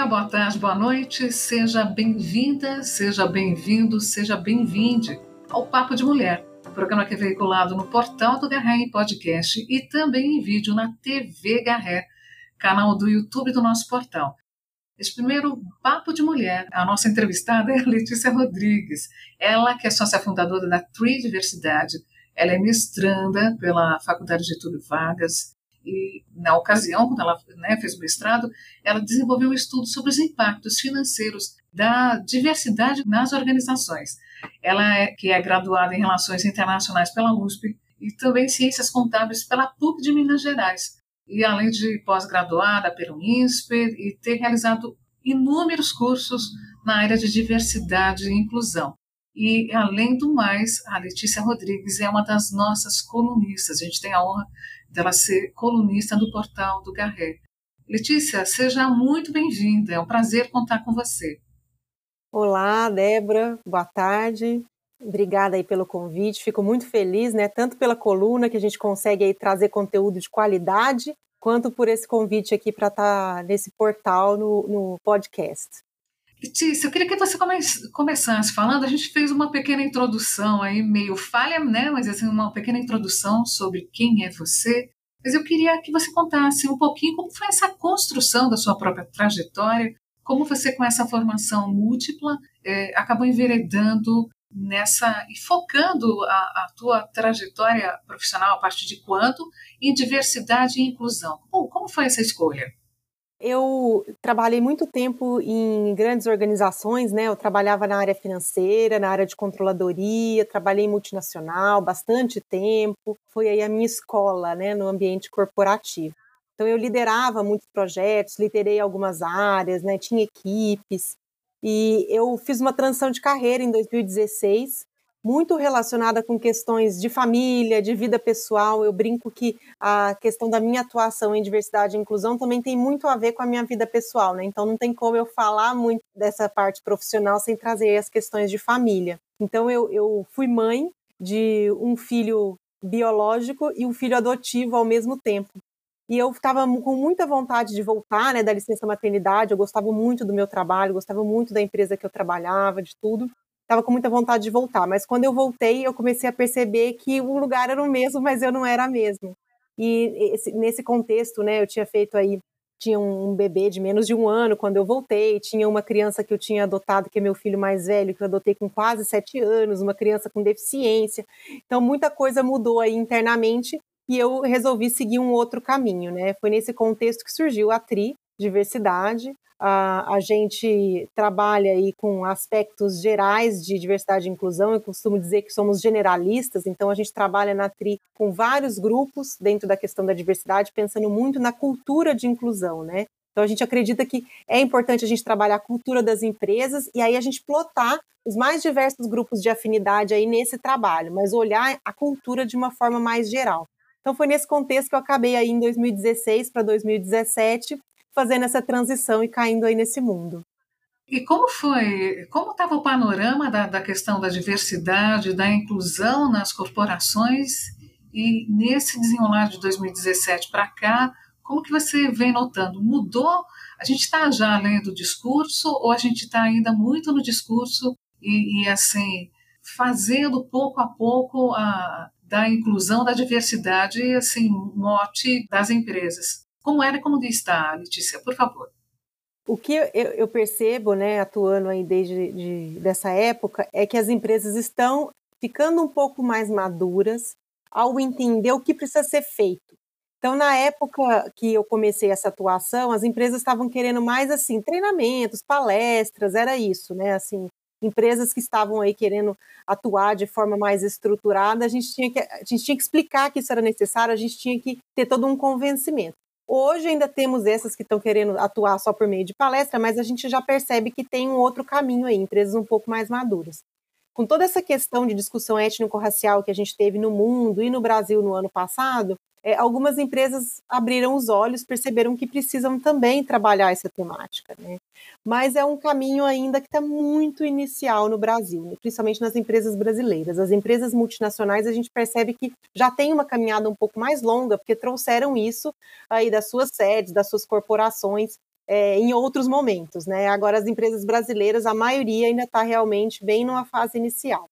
dia, boa tarde, boa noite, seja bem-vinda, seja bem-vindo, seja bem-vinde ao Papo de Mulher, programa que é veiculado no portal do Garré em podcast e também em vídeo na TV Garré, canal do YouTube do nosso portal. Esse primeiro Papo de Mulher, a nossa entrevistada é a Letícia Rodrigues, ela que é sócia fundadora da Tree Diversidade, ela é mestranda pela Faculdade de Getúlio Vargas, e na ocasião, quando ela né, fez o mestrado, ela desenvolveu um estudo sobre os impactos financeiros da diversidade nas organizações. Ela é que é graduada em Relações Internacionais pela USP e também Ciências Contábeis pela PUC de Minas Gerais. E além de pós-graduada pelo INSPER e ter realizado inúmeros cursos na área de diversidade e inclusão. E, além do mais, a Letícia Rodrigues é uma das nossas colunistas. A gente tem a honra dela ser colunista do portal do Garré. Letícia, seja muito bem-vinda. É um prazer contar com você. Olá, Débora. Boa tarde. Obrigada aí pelo convite. Fico muito feliz, né? Tanto pela coluna que a gente consegue aí trazer conteúdo de qualidade, quanto por esse convite aqui para estar tá nesse portal no, no podcast. Letícia, eu queria que você come começasse falando. A gente fez uma pequena introdução aí, meio falha, né? Mas assim, uma pequena introdução sobre quem é você. Mas eu queria que você contasse um pouquinho como foi essa construção da sua própria trajetória, como você, com essa formação múltipla, é, acabou enveredando nessa e focando a, a, tua trajetória profissional a partir de quando em diversidade e inclusão. Como, como foi essa escolha? Eu trabalhei muito tempo em grandes organizações, né? Eu trabalhava na área financeira, na área de controladoria, trabalhei em multinacional bastante tempo. Foi aí a minha escola, né, no ambiente corporativo. Então eu liderava muitos projetos, liderei algumas áreas, né, tinha equipes. E eu fiz uma transição de carreira em 2016 muito relacionada com questões de família, de vida pessoal. Eu brinco que a questão da minha atuação em diversidade e inclusão também tem muito a ver com a minha vida pessoal, né? Então não tem como eu falar muito dessa parte profissional sem trazer as questões de família. Então eu, eu fui mãe de um filho biológico e um filho adotivo ao mesmo tempo. E eu estava com muita vontade de voltar, né, da licença maternidade. Eu gostava muito do meu trabalho, gostava muito da empresa que eu trabalhava, de tudo estava com muita vontade de voltar. Mas quando eu voltei, eu comecei a perceber que o lugar era o mesmo, mas eu não era a mesma. E esse, nesse contexto, né, eu tinha feito aí, tinha um bebê de menos de um ano quando eu voltei, tinha uma criança que eu tinha adotado, que é meu filho mais velho, que eu adotei com quase sete anos, uma criança com deficiência. Então, muita coisa mudou aí internamente e eu resolvi seguir um outro caminho, né? Foi nesse contexto que surgiu a TRI, diversidade, a, a gente trabalha aí com aspectos gerais de diversidade e inclusão. Eu costumo dizer que somos generalistas, então a gente trabalha na TRI com vários grupos dentro da questão da diversidade, pensando muito na cultura de inclusão, né? Então a gente acredita que é importante a gente trabalhar a cultura das empresas e aí a gente plotar os mais diversos grupos de afinidade aí nesse trabalho, mas olhar a cultura de uma forma mais geral. Então foi nesse contexto que eu acabei aí em 2016 para 2017 fazendo essa transição e caindo aí nesse mundo. E como foi, como estava o panorama da, da questão da diversidade, da inclusão nas corporações e nesse desenrolar de 2017 para cá, como que você vem notando? Mudou? A gente está já além do discurso ou a gente está ainda muito no discurso e, e, assim fazendo pouco a pouco a da inclusão, da diversidade, assim mote das empresas? Como era e como está, Letícia? Por favor. O que eu, eu percebo, né, atuando aí desde de, dessa época, é que as empresas estão ficando um pouco mais maduras ao entender o que precisa ser feito. Então, na época que eu comecei essa atuação, as empresas estavam querendo mais assim, treinamentos, palestras, era isso, né? Assim, empresas que estavam aí querendo atuar de forma mais estruturada, a gente tinha que, a gente tinha que explicar que isso era necessário, a gente tinha que ter todo um convencimento. Hoje ainda temos essas que estão querendo atuar só por meio de palestra, mas a gente já percebe que tem um outro caminho aí, empresas um pouco mais maduras. Com toda essa questão de discussão étnico-racial que a gente teve no mundo e no Brasil no ano passado, é, algumas empresas abriram os olhos, perceberam que precisam também trabalhar essa temática, né? Mas é um caminho ainda que está muito inicial no Brasil, né? principalmente nas empresas brasileiras. As empresas multinacionais a gente percebe que já tem uma caminhada um pouco mais longa, porque trouxeram isso aí das suas sedes, das suas corporações é, em outros momentos, né? Agora as empresas brasileiras, a maioria ainda está realmente bem numa fase inicial.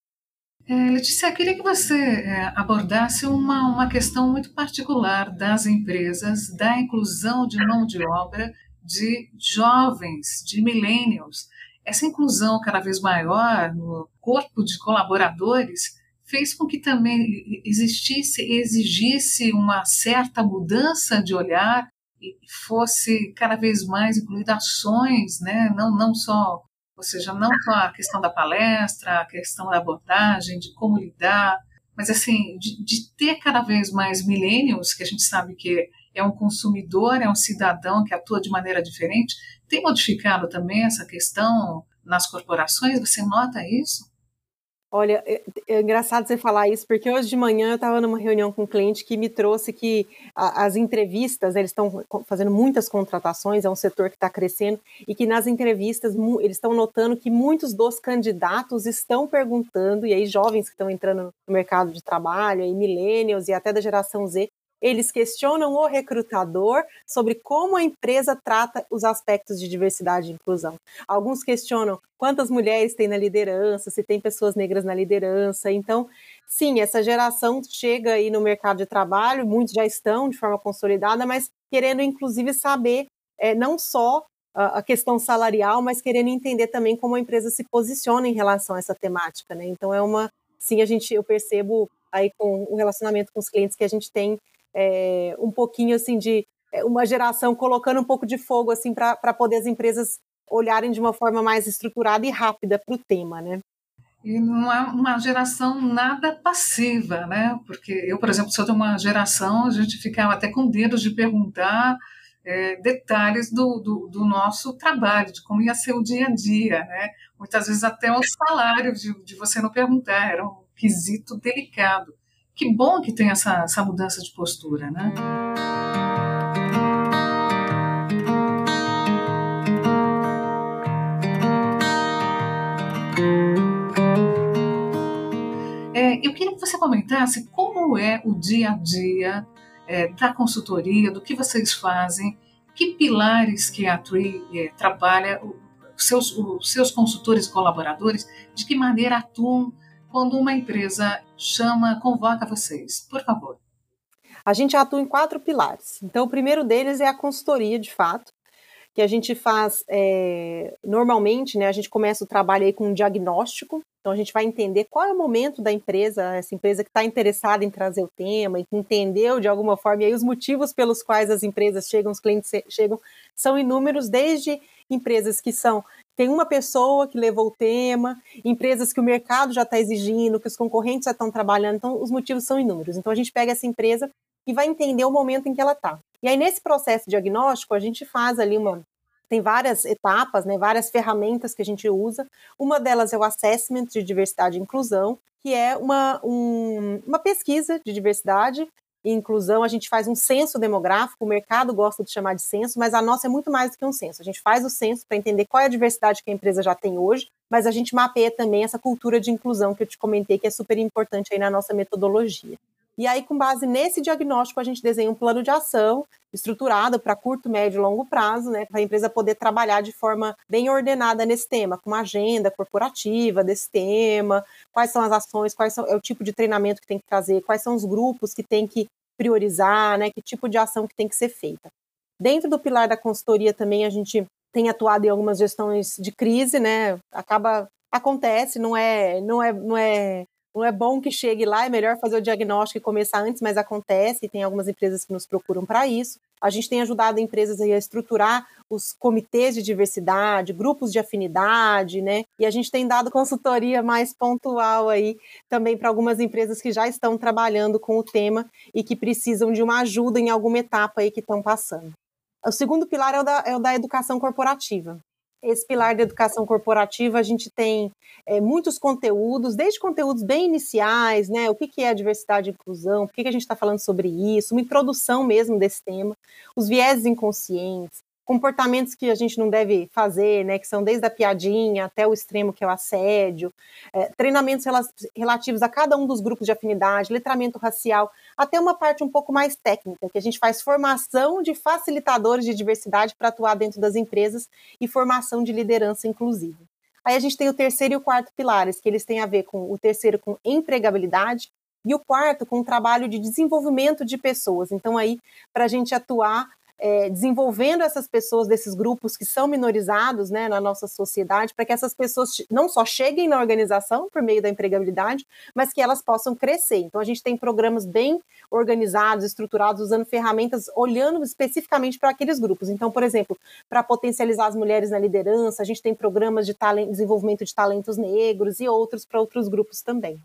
É, Letícia, queria que você é, abordasse uma, uma questão muito particular das empresas, da inclusão de mão de obra de jovens, de millennials. Essa inclusão cada vez maior no corpo de colaboradores fez com que também existisse, exigisse uma certa mudança de olhar e fosse cada vez mais incluída ações, né? não, não só, ou seja, não só a questão da palestra, a questão da abordagem, de como lidar, mas assim, de, de ter cada vez mais millennials, que a gente sabe que é um consumidor, é um cidadão que atua de maneira diferente, tem modificado também essa questão nas corporações? Você nota isso? Olha, é, é, engraçado você falar isso, porque hoje de manhã eu estava numa reunião com um cliente que me trouxe que a, as entrevistas, eles estão fazendo muitas contratações, é um setor que está crescendo, e que nas entrevistas eles estão notando que muitos dos candidatos estão perguntando, e aí jovens que estão entrando no mercado de trabalho, aí millennials e até da geração Z, eles questionam o recrutador sobre como a empresa trata os aspectos de diversidade e inclusão. Alguns questionam quantas mulheres tem na liderança, se tem pessoas negras na liderança. Então, sim, essa geração chega aí no mercado de trabalho, muitos já estão de forma consolidada, mas querendo inclusive saber é, não só a questão salarial, mas querendo entender também como a empresa se posiciona em relação a essa temática, né? Então é uma, sim, a gente eu percebo aí com o relacionamento com os clientes que a gente tem é, um pouquinho assim de é, uma geração colocando um pouco de fogo assim para poder as empresas olharem de uma forma mais estruturada e rápida para o tema, né? E não é uma geração nada passiva, né? Porque eu, por exemplo, sou de uma geração, a gente ficava até com dedos de perguntar é, detalhes do, do, do, nosso trabalho, de como ia ser o dia a dia, né? Muitas vezes até o salário de, de você não perguntar, era um quesito delicado. Que bom que tem essa, essa mudança de postura, né? É, eu queria que você comentasse como é o dia a dia é, da consultoria, do que vocês fazem, que pilares que a Tree é, trabalha, os seus, os seus consultores e colaboradores, de que maneira atuam quando uma empresa chama, convoca vocês? Por favor. A gente atua em quatro pilares. Então, o primeiro deles é a consultoria, de fato, que a gente faz é, normalmente, né? A gente começa o trabalho aí com um diagnóstico. Então, a gente vai entender qual é o momento da empresa, essa empresa que está interessada em trazer o tema e que entendeu de alguma forma, e aí os motivos pelos quais as empresas chegam, os clientes chegam, são inúmeros, desde empresas que são tem uma pessoa que levou o tema, empresas que o mercado já está exigindo, que os concorrentes já estão trabalhando, então os motivos são inúmeros. Então a gente pega essa empresa e vai entender o momento em que ela está. E aí nesse processo diagnóstico a gente faz ali uma tem várias etapas, né, várias ferramentas que a gente usa. Uma delas é o Assessment de Diversidade e Inclusão, que é uma, um, uma pesquisa de diversidade e inclusão, a gente faz um censo demográfico, o mercado gosta de chamar de censo, mas a nossa é muito mais do que um censo. A gente faz o censo para entender qual é a diversidade que a empresa já tem hoje, mas a gente mapeia também essa cultura de inclusão que eu te comentei, que é super importante aí na nossa metodologia. E aí, com base nesse diagnóstico, a gente desenha um plano de ação estruturado para curto, médio e longo prazo, né, para a empresa poder trabalhar de forma bem ordenada nesse tema, com uma agenda corporativa desse tema, quais são as ações, quais são é o tipo de treinamento que tem que trazer, quais são os grupos que tem que priorizar, né, que tipo de ação que tem que ser feita. Dentro do pilar da consultoria também a gente tem atuado em algumas gestões de crise, né? Acaba acontece, não é, não é, não é não é bom que chegue lá, é melhor fazer o diagnóstico e começar antes, mas acontece, e tem algumas empresas que nos procuram para isso. A gente tem ajudado empresas a estruturar os comitês de diversidade, grupos de afinidade, né? E a gente tem dado consultoria mais pontual aí também para algumas empresas que já estão trabalhando com o tema e que precisam de uma ajuda em alguma etapa aí que estão passando. O segundo pilar é o da, é o da educação corporativa esse pilar da educação corporativa, a gente tem é, muitos conteúdos, desde conteúdos bem iniciais, né? O que, que é a diversidade e inclusão, por que, que a gente está falando sobre isso, uma introdução mesmo desse tema, os vieses inconscientes, comportamentos que a gente não deve fazer, né, que são desde a piadinha até o extremo que é o assédio, é, treinamentos relativos a cada um dos grupos de afinidade, letramento racial, até uma parte um pouco mais técnica, que a gente faz formação de facilitadores de diversidade para atuar dentro das empresas e formação de liderança inclusiva. Aí a gente tem o terceiro e o quarto pilares, que eles têm a ver com o terceiro com empregabilidade e o quarto com o trabalho de desenvolvimento de pessoas. Então aí para a gente atuar é, desenvolvendo essas pessoas desses grupos que são minorizados né, na nossa sociedade, para que essas pessoas não só cheguem na organização por meio da empregabilidade, mas que elas possam crescer. Então, a gente tem programas bem organizados, estruturados, usando ferramentas, olhando especificamente para aqueles grupos. Então, por exemplo, para potencializar as mulheres na liderança, a gente tem programas de talento, desenvolvimento de talentos negros e outros para outros grupos também.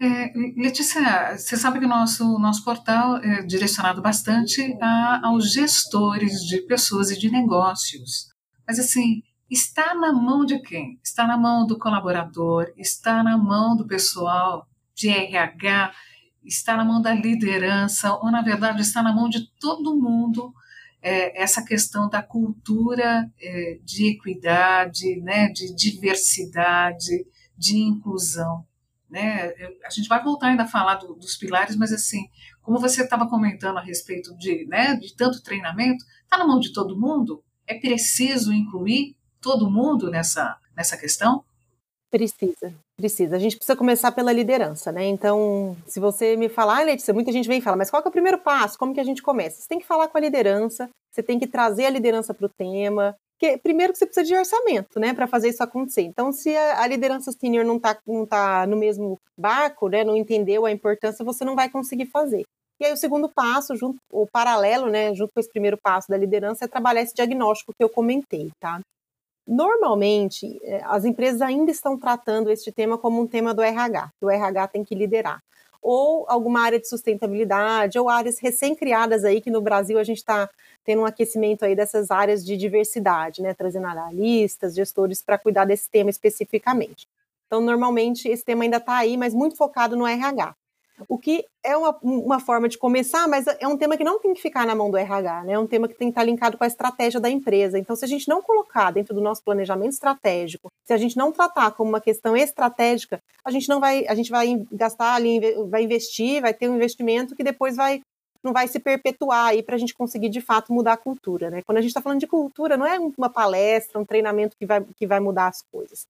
É, Letícia, você sabe que o nosso, nosso portal é direcionado bastante a, aos gestores de pessoas e de negócios. Mas, assim, está na mão de quem? Está na mão do colaborador, está na mão do pessoal de RH, está na mão da liderança, ou, na verdade, está na mão de todo mundo é, essa questão da cultura é, de equidade, né, de diversidade, de inclusão. Né? A gente vai voltar ainda a falar do, dos pilares, mas assim, como você estava comentando a respeito de, né, de tanto treinamento, está na mão de todo mundo? É preciso incluir todo mundo nessa, nessa questão? Precisa, precisa. A gente precisa começar pela liderança, né? Então, se você me falar, ah, Letícia, muita gente vem e fala, mas qual é o primeiro passo? Como que a gente começa? Você tem que falar com a liderança, você tem que trazer a liderança para o tema, porque, primeiro, que você precisa de orçamento, né, para fazer isso acontecer. Então, se a, a liderança senior não está não tá no mesmo barco, né, não entendeu a importância, você não vai conseguir fazer. E aí, o segundo passo, junto, o paralelo, né, junto com esse primeiro passo da liderança, é trabalhar esse diagnóstico que eu comentei, tá? Normalmente, eh, as empresas ainda estão tratando este tema como um tema do RH, que o RH tem que liderar ou alguma área de sustentabilidade, ou áreas recém-criadas aí, que no Brasil a gente está tendo um aquecimento aí dessas áreas de diversidade, né, trazendo analistas, gestores para cuidar desse tema especificamente. Então, normalmente, esse tema ainda está aí, mas muito focado no RH. O que é uma, uma, forma de começar, mas é um tema que não tem que ficar na mão do RH, né? É um tema que tem que estar linkado com a estratégia da empresa. Então, se a gente não colocar dentro do nosso planejamento estratégico, se a gente não tratar como uma questão estratégica, a gente não vai, a gente vai gastar ali, vai investir, vai ter um investimento que depois vai não vai se perpetuar aí para a gente conseguir de fato mudar a cultura, né? Quando a gente está falando de cultura, não é uma palestra, um treinamento que vai, que vai mudar as coisas.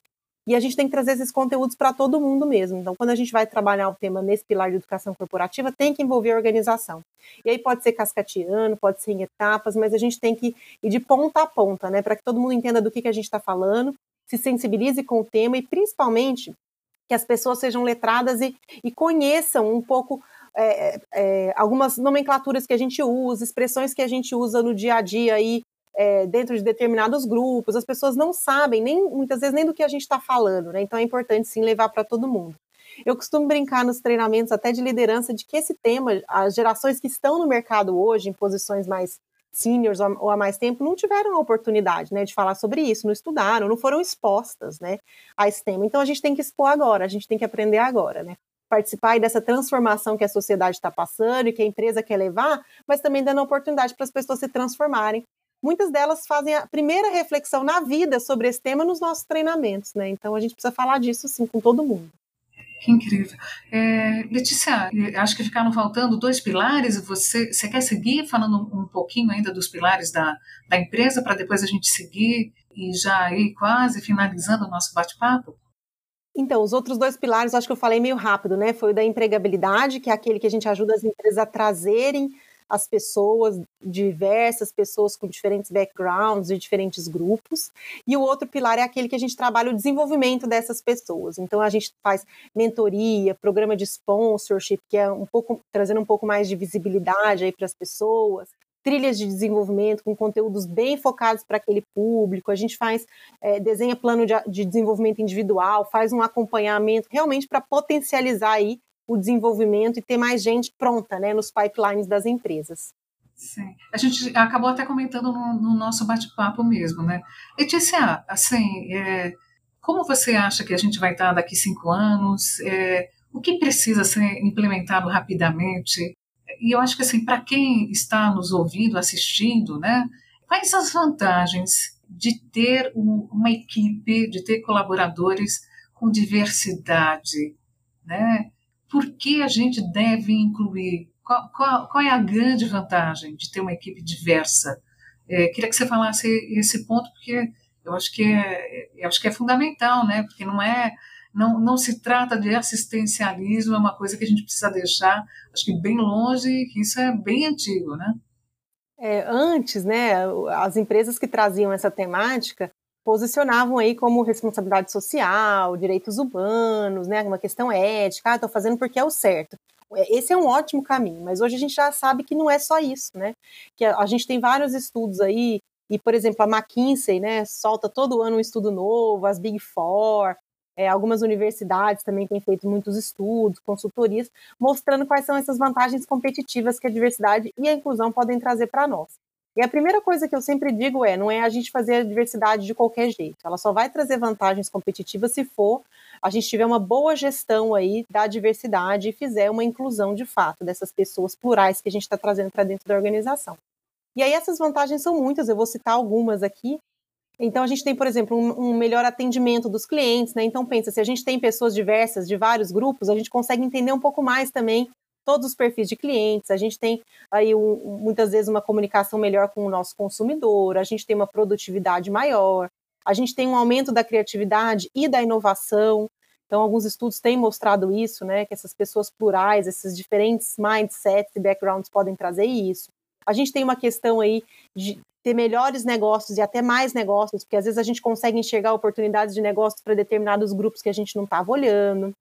E a gente tem que trazer esses conteúdos para todo mundo mesmo. Então, quando a gente vai trabalhar o tema nesse pilar de educação corporativa, tem que envolver a organização. E aí pode ser cascateando, pode ser em etapas, mas a gente tem que ir de ponta a ponta, né? Para que todo mundo entenda do que, que a gente está falando, se sensibilize com o tema e, principalmente, que as pessoas sejam letradas e, e conheçam um pouco é, é, algumas nomenclaturas que a gente usa, expressões que a gente usa no dia a dia aí é, dentro de determinados grupos, as pessoas não sabem nem muitas vezes nem do que a gente está falando, né? Então é importante sim levar para todo mundo. Eu costumo brincar nos treinamentos até de liderança de que esse tema, as gerações que estão no mercado hoje, em posições mais seniors ou há mais tempo, não tiveram a oportunidade né, de falar sobre isso, não estudaram, não foram expostas né, a esse tema. Então a gente tem que expor agora, a gente tem que aprender agora, né? Participar dessa transformação que a sociedade está passando e que a empresa quer levar, mas também dando oportunidade para as pessoas se transformarem muitas delas fazem a primeira reflexão na vida sobre esse tema nos nossos treinamentos, né? Então a gente precisa falar disso sim com todo mundo. Que incrível. É, Letícia, acho que ficaram faltando dois pilares. Você, você quer seguir falando um, pouquinho ainda dos pilares da, da empresa para depois a gente seguir e já ir quase finalizando o nosso bate-papo? Então, os outros dois pilares, acho que eu falei meio rápido, né? Foi o da empregabilidade, que é aquele que a gente ajuda as empresas a trazerem as pessoas, diversas pessoas com diferentes backgrounds e diferentes grupos. E o outro pilar é aquele que a gente trabalha o desenvolvimento dessas pessoas. Então a gente faz mentoria, programa de sponsorship, que é um pouco trazendo um pouco mais de visibilidade aí para as pessoas, trilhas de desenvolvimento com conteúdos bem focados para aquele público. A gente faz, é, desenha plano de, de, desenvolvimento individual, faz um acompanhamento realmente para potencializar aí o desenvolvimento e ter mais gente pronta né, nos pipelines das empresas. Sim. A gente acabou até comentando no, no nosso bate-papo mesmo, né? Letícia, assim, é, como você acha que a gente vai estar daqui cinco anos? É, o que precisa ser implementado rapidamente? E eu acho que, assim, para quem está nos ouvindo, assistindo, né? Quais as vantagens de ter uma equipe, de ter colaboradores com diversidade? Né? Por que a gente deve incluir? Qual, qual, qual é a grande vantagem de ter uma equipe diversa? É, queria que você falasse esse ponto, porque eu acho que é, eu acho que é fundamental, né? Porque não é não, não se trata de assistencialismo, é uma coisa que a gente precisa deixar, acho que bem longe, que isso é bem antigo, né? É, antes, né, as empresas que traziam essa temática posicionavam aí como responsabilidade social, direitos humanos, né, uma questão ética, ah, estou fazendo porque é o certo. É, esse é um ótimo caminho, mas hoje a gente já sabe que não é só isso, né? Que a, a gente tem vários estudos aí, e, por exemplo, a McKinsey, né, solta todo ano um estudo novo, as Big Four, é, algumas universidades também têm feito muitos estudos, consultorias, mostrando quais são essas vantagens competitivas que a diversidade e a inclusão podem trazer para nós. E a primeira coisa que eu sempre digo é, não é a gente fazer a diversidade de qualquer jeito. Ela só vai trazer vantagens competitivas se for a gente tiver uma boa gestão aí da diversidade e fizer uma inclusão de fato dessas pessoas plurais que a gente está trazendo para dentro da organização. E aí essas vantagens são muitas, eu vou citar algumas aqui, então, a gente tem, por exemplo, um, um, melhor atendimento dos clientes, né? Então, pensa, se a gente tem pessoas diversas de vários grupos, a gente consegue entender um pouco mais também todos os perfis de clientes, a gente tem aí um, muitas vezes uma comunicação melhor com o nosso consumidor, a gente tem uma produtividade maior, a gente tem um aumento da criatividade e da inovação. Então, alguns estudos têm mostrado isso, né? Que essas pessoas plurais, esses diferentes mindsets e backgrounds podem trazer isso. A gente tem uma questão aí de ter melhores negócios e até mais negócios, porque às vezes a gente consegue enxergar oportunidades de negócios para determinados grupos que a gente não estava olhando.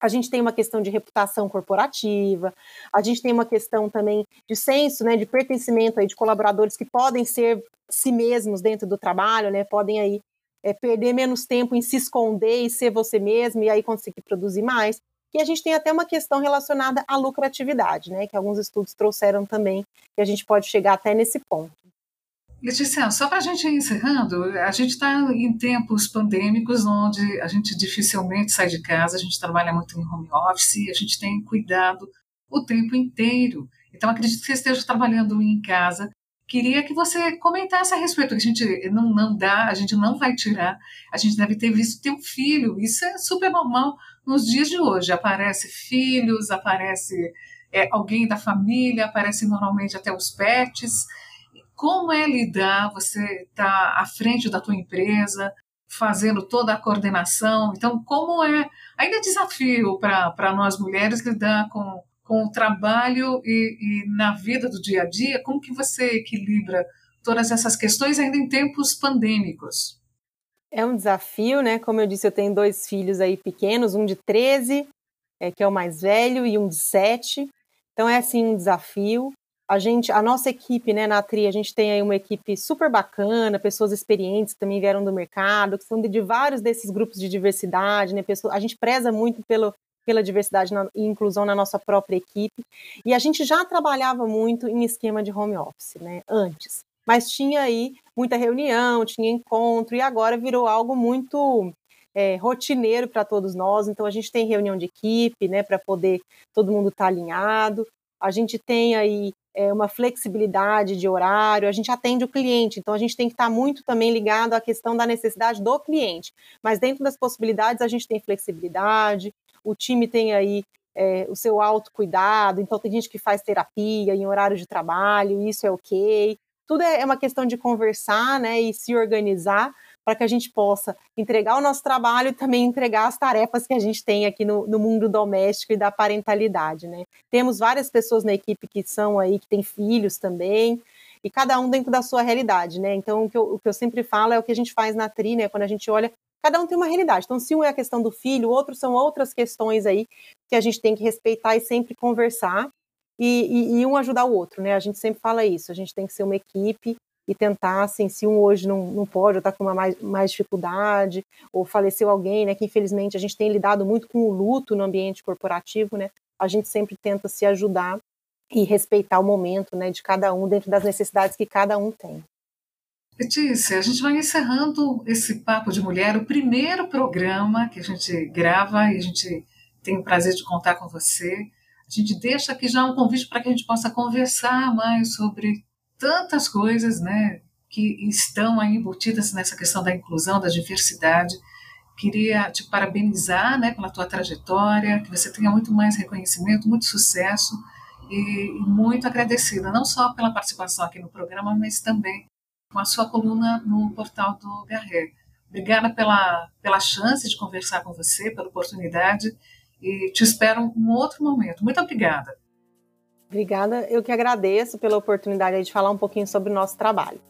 A gente tem uma questão de reputação corporativa, a gente tem uma questão também de senso, né, de pertencimento aí de colaboradores que podem ser si mesmos dentro do trabalho, né, podem aí é, perder menos tempo em se esconder e ser você mesmo e aí conseguir produzir mais. E a gente tem até uma questão relacionada à lucratividade, né, que alguns estudos trouxeram também, que a gente pode chegar até nesse ponto. Letícia, só para a gente ir encerrando, a gente está em tempos pandêmicos onde a gente dificilmente sai de casa, a gente trabalha muito em home office, a gente tem cuidado o tempo inteiro. Então, acredito que você esteja trabalhando em casa. Queria que você comentasse a respeito, a gente não, não dá, a gente não vai tirar, a gente deve ter visto teu filho, isso é super normal nos dias de hoje. Aparece filhos, aparece é, alguém da família, aparece normalmente até os pets como é lidar, você está à frente da tua empresa, fazendo toda a coordenação. Então, como é. Ainda é desafio para nós mulheres lidar com, com o trabalho e, e, na vida do dia a dia, como que você equilibra todas essas questões ainda em tempos pandêmicos? É um desafio, né? Como eu disse, eu tenho dois filhos aí pequenos, um de 13, é, que é o mais velho, e um de 7. Então é assim um desafio a gente, a nossa equipe, né, na TRI, a gente tem aí uma equipe super bacana, pessoas experientes que também vieram do mercado, que são de, de vários desses grupos de diversidade, né, pessoas, a gente preza muito pelo, pela diversidade e inclusão na nossa própria equipe, e a gente já trabalhava muito em esquema de home office, né, antes, mas tinha aí muita reunião, tinha encontro, e agora virou algo muito é, rotineiro para todos nós, então a gente tem reunião de equipe, né, para poder todo mundo estar tá alinhado, a gente tem aí é, uma flexibilidade de horário, a gente atende o cliente, então a gente tem que estar muito também ligado à questão da necessidade do cliente. Mas dentro das possibilidades, a gente tem flexibilidade, o time tem aí é, o seu autocuidado, então tem gente que faz terapia em horário de trabalho, isso é ok. Tudo é, é uma questão de conversar né, e se organizar para que a gente possa entregar o nosso trabalho e também entregar as tarefas que a gente tem aqui no, no, mundo doméstico e da parentalidade, né? Temos várias pessoas na equipe que são aí, que têm filhos também, e cada um dentro da sua realidade, né? Então, o que, eu, o que eu sempre falo é o que a gente faz na TRI, né? Quando a gente olha, cada um tem uma realidade. Então, se um é a questão do filho, outros são outras questões aí que a gente tem que respeitar e sempre conversar. E, e, e um ajudar o outro, né? A gente sempre fala isso, a gente tem que ser uma equipe e tentar, assim, se um hoje não, não pode, ou está com uma mais, mais dificuldade, ou faleceu alguém, né, que infelizmente a gente tem lidado muito com o luto no ambiente corporativo, né, a gente sempre tenta se ajudar e respeitar o momento, né, de cada um, dentro das necessidades que cada um tem. Letícia, a gente vai encerrando esse Papo de Mulher, o primeiro programa que a gente grava e a gente tem o prazer de contar com você. A gente deixa aqui já um convite para que a gente possa conversar mais sobre tantas coisas, né? que estão aí embutidas nessa questão da inclusão, da diversidade. Queria te parabenizar né, pela tua trajetória, que você tenha muito mais reconhecimento, muito sucesso e muito agradecida, não só pela participação aqui no programa, mas também com a sua coluna no portal do Garret. Obrigada pela, pela chance de conversar com você, pela oportunidade e te espero um outro momento. Muito obrigada. Obrigada, eu que agradeço pela oportunidade de falar um pouquinho sobre o nosso trabalho.